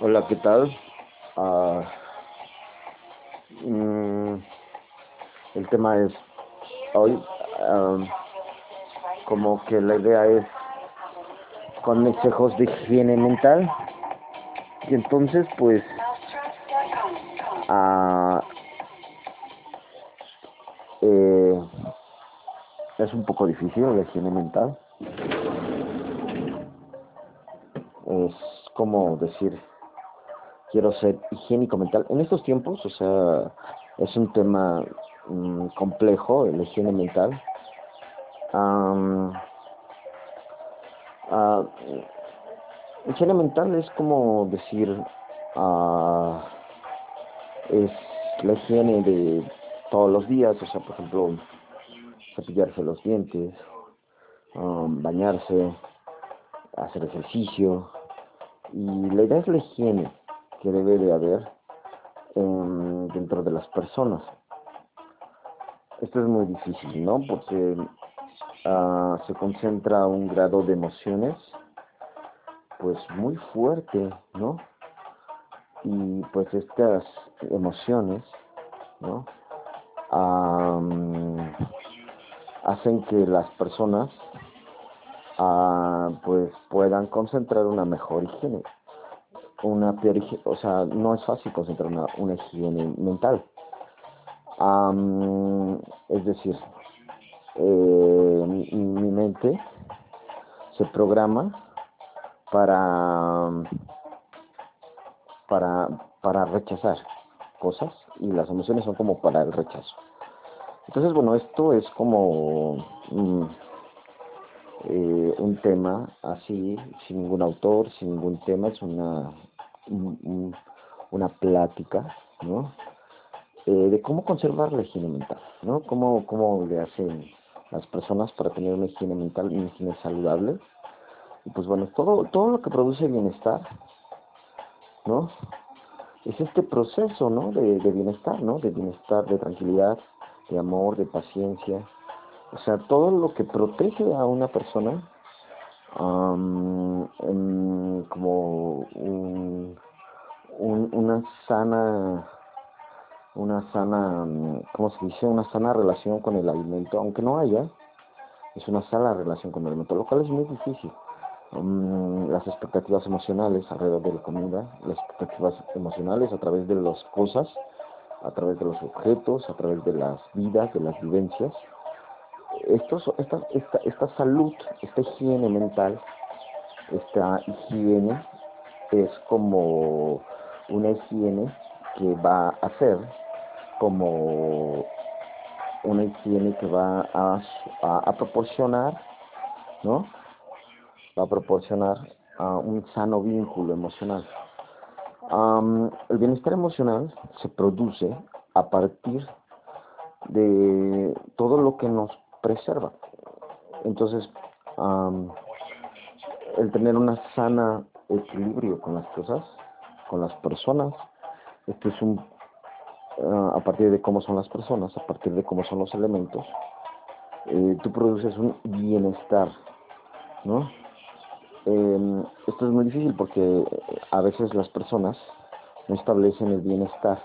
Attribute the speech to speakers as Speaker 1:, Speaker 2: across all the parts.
Speaker 1: Hola, ¿qué tal? Ah, mm, el tema es hoy como que la idea es consejos de higiene mental y entonces pues eh, es un poco difícil la higiene mental es como decir quiero ser higiénico mental. En estos tiempos, o sea, es un tema mm, complejo, la higiene mental. Um, higiene mental es como decir, uh, es la higiene de todos los días, o sea, por ejemplo, cepillarse los dientes, bañarse, hacer ejercicio. Y la idea es la higiene que debe de haber dentro de las personas. Esto es muy difícil, ¿no? Porque uh, se concentra un grado de emociones, pues muy fuerte, ¿no? Y pues estas emociones, ¿no? hacen que las personas uh, pues puedan concentrar una mejor higiene una peor o sea, no es fácil concentrar una, una higiene mental. es decir, eh, mi, mente se programa para, para, para rechazar cosas y las emociones son como para el rechazo. Entonces, bueno, esto es como mm, eh, un tema así, sin ningún autor, sin ningún tema, es una una plática, ¿no? Eh, de cómo conservar la higiene mental, ¿no? Cómo, cómo le hacen las personas para tener una higiene mental, una higiene saludable. Y pues bueno, todo, todo lo que produce bienestar, ¿no? Es este proceso, ¿no? De, bienestar, ¿no? De bienestar, de tranquilidad, de amor, de paciencia. O sea, todo lo que protege a una persona como un, una sana una sana ¿cómo se dice? una sana relación con el alimento aunque no haya es una sana relación con el alimento lo cual es muy difícil las expectativas emocionales alrededor de la comida las expectativas emocionales a través de las cosas a través de los objetos a través de las vidas de las vivencias esta, esta, esta salud, esta higiene mental, esta higiene es como una higiene que va a ser como una higiene que va a, a, proporcionar, ¿no? Va a proporcionar un sano vínculo emocional. el bienestar emocional se produce a partir de todo lo que nos preserva. Entonces, el tener una sana equilibrio con las cosas, con las personas, esto es un, ah, a partir de cómo son las personas, a partir de cómo son los elementos, eh, tú produces un bienestar, ¿no? Em, esto es muy difícil porque a veces las personas no establecen el bienestar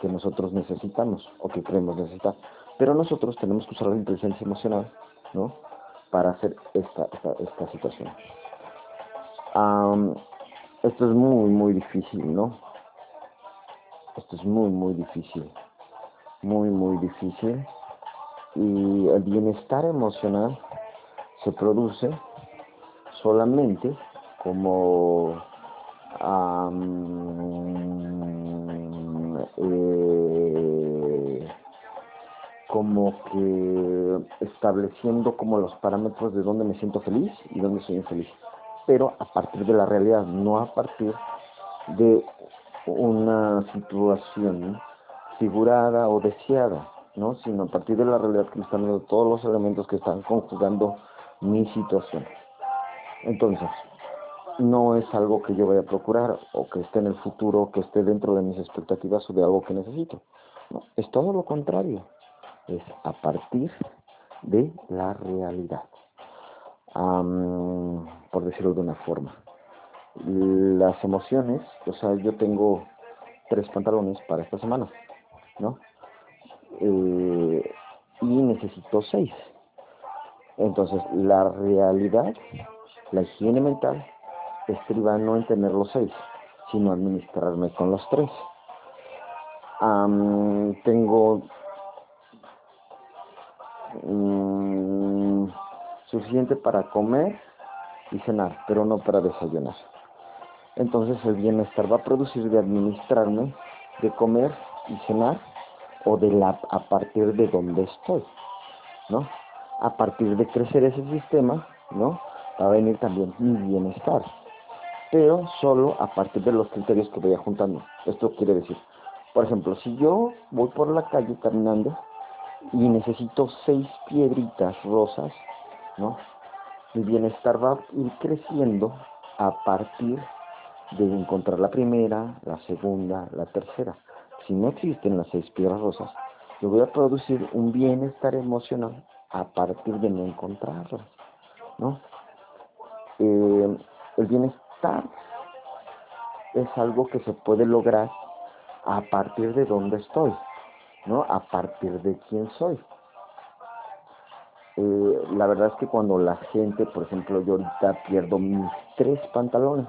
Speaker 1: que nosotros necesitamos o que creemos necesitar. Pero nosotros tenemos que usar la inteligencia emocional, ¿no? Para hacer esta, esta, situación. esto es muy, muy difícil, ¿no? Esto es muy, muy difícil. Muy, muy difícil. Y el bienestar emocional se produce solamente como como que estableciendo como los parámetros de dónde me siento feliz y dónde soy infeliz, pero a partir de la realidad, no a partir de una situación figurada o deseada, ¿no? sino a partir de la realidad que me están dando todos los elementos que están conjugando mi situación. Entonces, no es algo que yo vaya a procurar o que esté en el futuro, que esté dentro de mis expectativas o de algo que necesito. Es todo lo contrario es a partir de la realidad, por decirlo de una forma. las emociones, o sea, yo tengo tres pantalones para esta semana, ¿no? Eh, y necesito seis. Entonces, la realidad, la higiene mental, estriba no en tener los seis, sino administrarme con los tres. tengo mm, suficiente para comer y cenar, pero no para desayunar. Entonces el bienestar va a producir de administrarme, de comer y cenar, o de la, a partir de donde estoy, ¿no? A partir de crecer ese sistema, ¿no? Va a venir también mi bienestar, pero solo a partir de los criterios que voy juntando. Esto quiere decir, por ejemplo, si yo voy por la calle caminando y necesito seis piedritas rosas, ¿no? Mi bienestar va a ir creciendo a partir de encontrar la primera, la segunda, la tercera. Si no existen las seis piedras rosas, yo voy a producir un bienestar emocional a partir de no encontrarlas, ¿no? Eh, el bienestar es algo que se puede lograr a partir de dónde estoy, ¿no? A partir de quién soy. Eh, la verdad es que cuando la gente, por ejemplo, yo ahorita pierdo mis tres pantalones,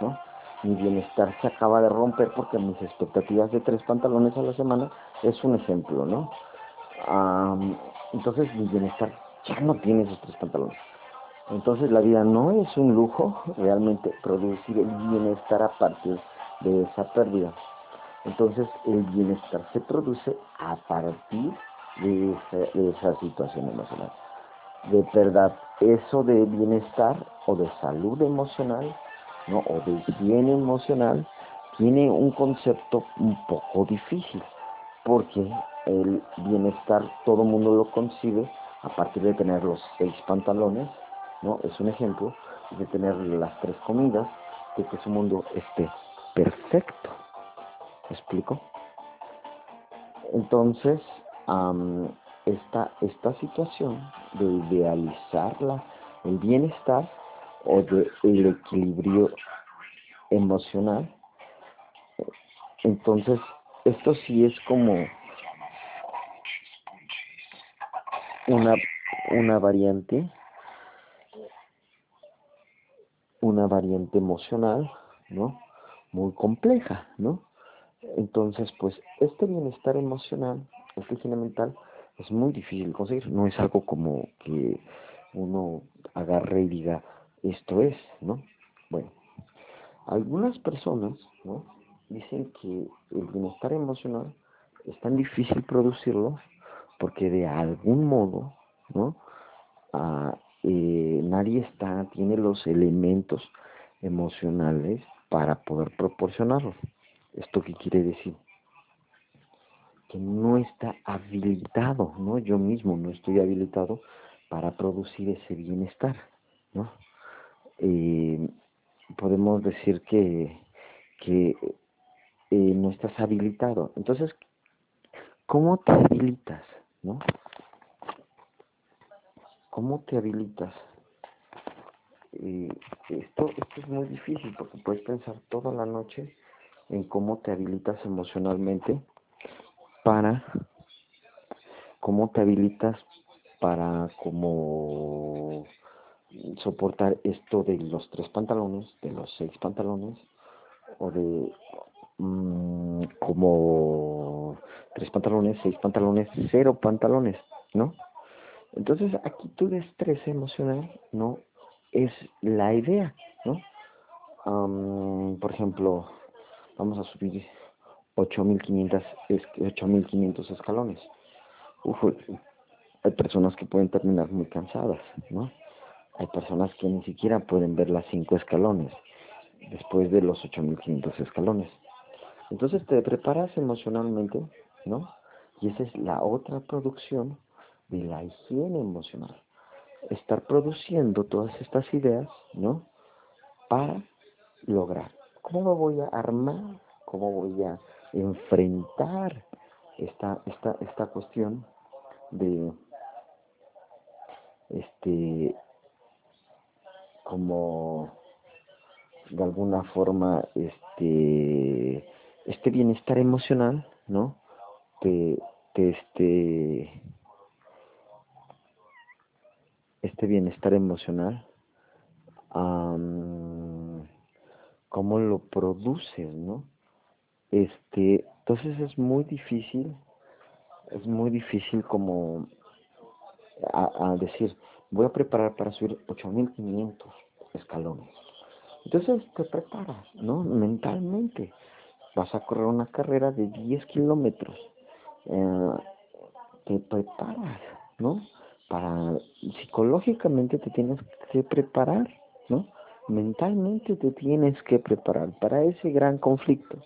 Speaker 1: ¿no? Mi bienestar se acaba de romper porque mis expectativas de tres pantalones a la semana es un ejemplo, ¿no? entonces mi bienestar ya no tiene esos tres pantalones. Entonces la vida no es un lujo realmente producir el bienestar a partir de esa pérdida. Entonces el bienestar se produce a partir de esa, situación emocional de verdad eso de bienestar o de salud emocional, ¿no? O de higiene emocional, tiene un concepto un poco difícil, porque el bienestar todo mundo lo concibe a partir de tener los seis pantalones, ¿no? Es un ejemplo, de tener las tres comidas, de que su mundo esté perfecto. ¿Me explico? Entonces, esta, esta situación de idealizarla, el bienestar o de el equilibrio emocional. Entonces, esto sí es como una, una variante, una variante emocional, ¿no? Muy compleja, ¿no? Entonces, pues, este bienestar emocional, esta higiene mental, es muy difícil conseguir, no es algo como que uno agarre y diga, esto es, ¿no? Bueno, algunas personas, ¿no? Dicen que el bienestar emocional es tan difícil producirlo porque de algún modo, ¿no? Ah, eh, nadie está, tiene los elementos emocionales para poder proporcionarlo. ¿Esto qué quiere decir? que no está habilitado, ¿no? Yo mismo no estoy habilitado para producir ese bienestar, ¿no? Eh, podemos decir que, que eh, no estás habilitado. Entonces, ¿cómo te habilitas, no? ¿Cómo te habilitas? Eh, esto, esto es muy difícil porque puedes pensar toda la noche en cómo te habilitas emocionalmente para cómo te habilitas para como soportar esto de los tres pantalones, de los seis pantalones, o de mm, como tres pantalones, seis pantalones, cero pantalones, ¿no? Entonces aquí tu destreza emocional, ¿no? Es la idea, ¿no? por ejemplo, vamos a subir 8.500 escalones. hay personas que pueden terminar muy cansadas, ¿no? Hay personas que ni siquiera pueden ver las cinco escalones después de los 8.500 escalones. Entonces te preparas emocionalmente, ¿no? Y esa es la otra producción de la higiene emocional. Estar produciendo todas estas ideas, ¿no? Para lograr. ¿Cómo voy a armar? ¿Cómo voy a enfrentar esta, esta, esta cuestión de este como de alguna forma este este bienestar emocional, ¿no? Te, te este este bienestar emocional cómo lo produces, ¿no? Este, entonces es muy difícil, es muy difícil como a, decir, voy a preparar para subir 8500 escalones. Entonces te preparas, ¿no? Mentalmente. Vas a correr una carrera de 10 kilómetros. Eh, te preparas, ¿no? Para, psicológicamente te tienes que preparar, ¿no? Mentalmente te tienes que preparar para ese gran conflicto,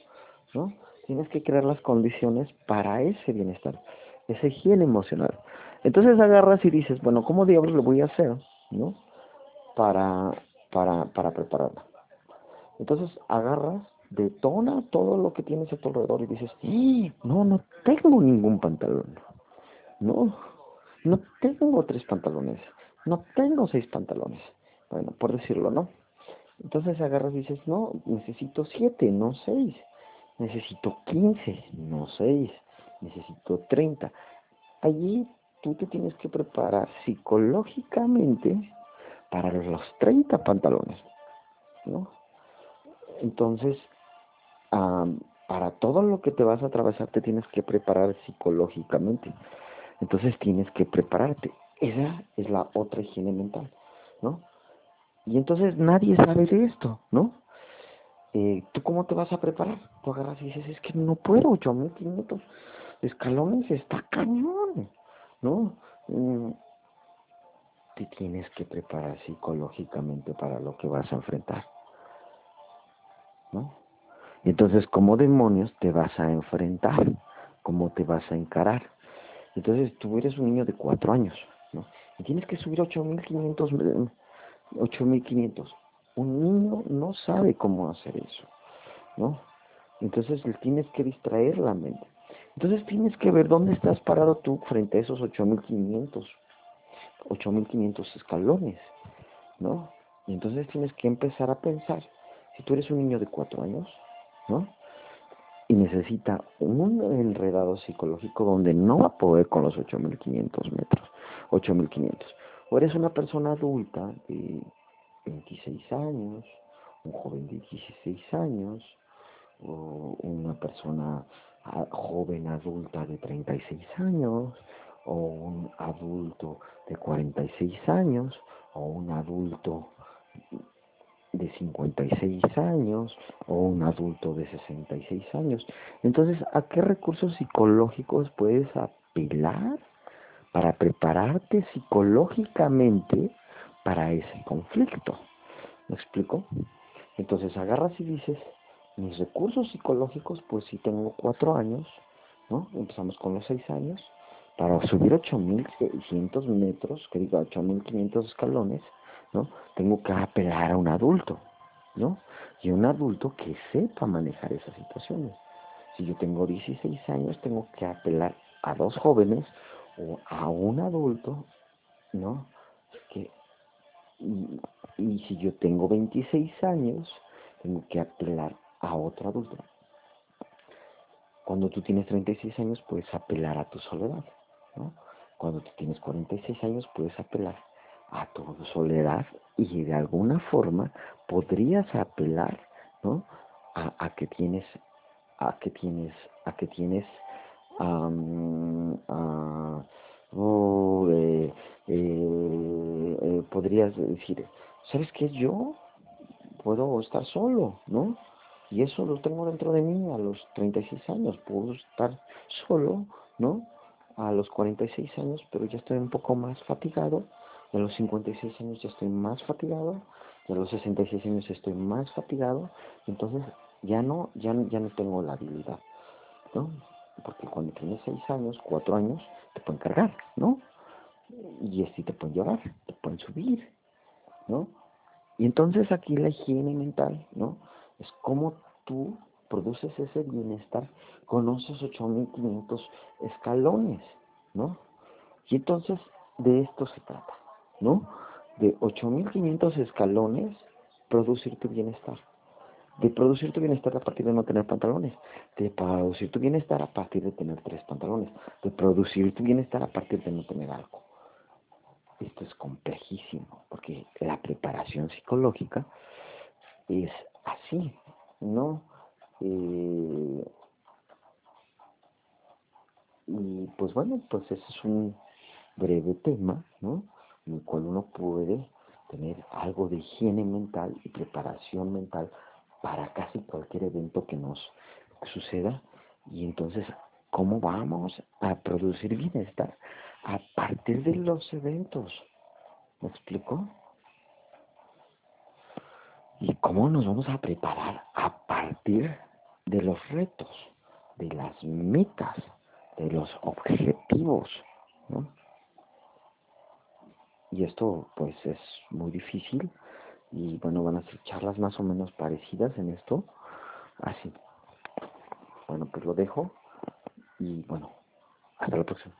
Speaker 1: ¿no? Tienes que crear las condiciones para ese bienestar, esa higiene emocional. Entonces agarras y dices, bueno, ¿cómo diablos lo voy a hacer, ¿no? Para, para, para prepararla. Entonces agarras, detona todo lo que tienes a tu alrededor y dices, ¡Ah! no, no tengo ningún pantalón, no, no tengo tres pantalones, no tengo seis pantalones, bueno, por decirlo, ¿no? Entonces agarras y dices, no, necesito siete, no seis, necesito quince, no seis, necesito treinta. Allí tú te tienes que preparar psicológicamente para los 30 pantalones, ¿no? Entonces, para todo lo que te vas a atravesar te tienes que preparar psicológicamente. Entonces tienes que prepararte. Esa es la otra higiene mental, ¿no? Y entonces nadie sabe de esto, ¿no? Eh, ¿Tú cómo te vas a preparar? Tú agarras y dices, es que no puedo, 8500 escalones está cañón. ¿no? Mm, te tienes que preparar psicológicamente para lo que vas a enfrentar, ¿no? Entonces, ¿cómo demonios te vas a enfrentar? ¿Cómo te vas a encarar? Entonces, tú eres un niño de cuatro años, ¿no? Y tienes que subir 8500, 8500. Un niño no sabe cómo hacer eso, ¿no? Entonces, le tienes que distraer la mente. Entonces tienes que ver dónde estás parado tú frente a esos 8500, 8500 escalones, ¿no? Y entonces tienes que empezar a pensar, si tú eres un niño de cuatro años, ¿no? Y necesita un enredado psicológico donde no va a poder con los 8500 metros, 8500. O eres una persona adulta de 26 años, un joven de 16 años, o una persona joven adulta de 36 años, o un adulto de 46 años, o un adulto de 56 años, o un adulto de 66 años. Entonces, ¿a qué recursos psicológicos puedes apelar para prepararte psicológicamente para ese conflicto? ¿Me explico? Entonces agarras y dices, mis recursos psicológicos, pues si tengo cuatro años, ¿no? Empezamos con los seis años. Para subir 8.600 metros, que diga 8.500 escalones, ¿no? Tengo que apelar a un adulto, ¿no? Y un adulto que sepa manejar esas situaciones. Si yo tengo 16 años, tengo que apelar a dos jóvenes a un adulto, ¿no? Que, y, y si yo tengo 26 años, tengo que apelar a otro adulto. Cuando tú tienes 36 años puedes apelar a tu soledad, ¿no? Cuando tú tienes 46 años puedes apelar a tu soledad y de alguna forma podrías apelar, ¿no? A, que tienes, a que tienes, a que tienes, eh, eh, podrías decir, ¿sabes qué? Yo puedo estar solo, ¿no? Y eso lo tengo dentro de mí a los 36 años. Puedo estar solo, ¿no? A los 46 años, pero ya estoy un poco más fatigado. a los 56 años ya estoy más fatigado. Y a los 66 años estoy más fatigado. Entonces ya no, ya, ya no tengo la habilidad, ¿no? Porque cuando tienes 6 años, 4 años, te pueden cargar, ¿no? Y así te pueden llevar, te pueden subir, ¿no? Y entonces aquí la higiene mental, ¿no? es cómo tú produces ese bienestar con esos 8500 escalones, ¿no? Y entonces de esto se trata, ¿no? De 8500 escalones producir tu bienestar, de producir tu bienestar a partir de no tener pantalones, de producir tu bienestar a partir de tener tres pantalones, de producir tu bienestar a partir de no tener algo. Esto es complejísimo, porque la preparación psicológica es así, ¿no? Eh, y pues bueno, pues ese es un breve tema, ¿no? En el cual uno puede tener algo de higiene mental y preparación mental para casi cualquier evento que nos suceda. Y entonces, ¿cómo vamos a producir bienestar a partir de los eventos? ¿Me explico? ¿Y cómo nos vamos a preparar a partir de los retos, de las metas, de los objetivos? ¿no? Y esto pues es muy difícil y bueno, van a ser charlas más o menos parecidas en esto. Así. Bueno, pues lo dejo y bueno, hasta la próxima.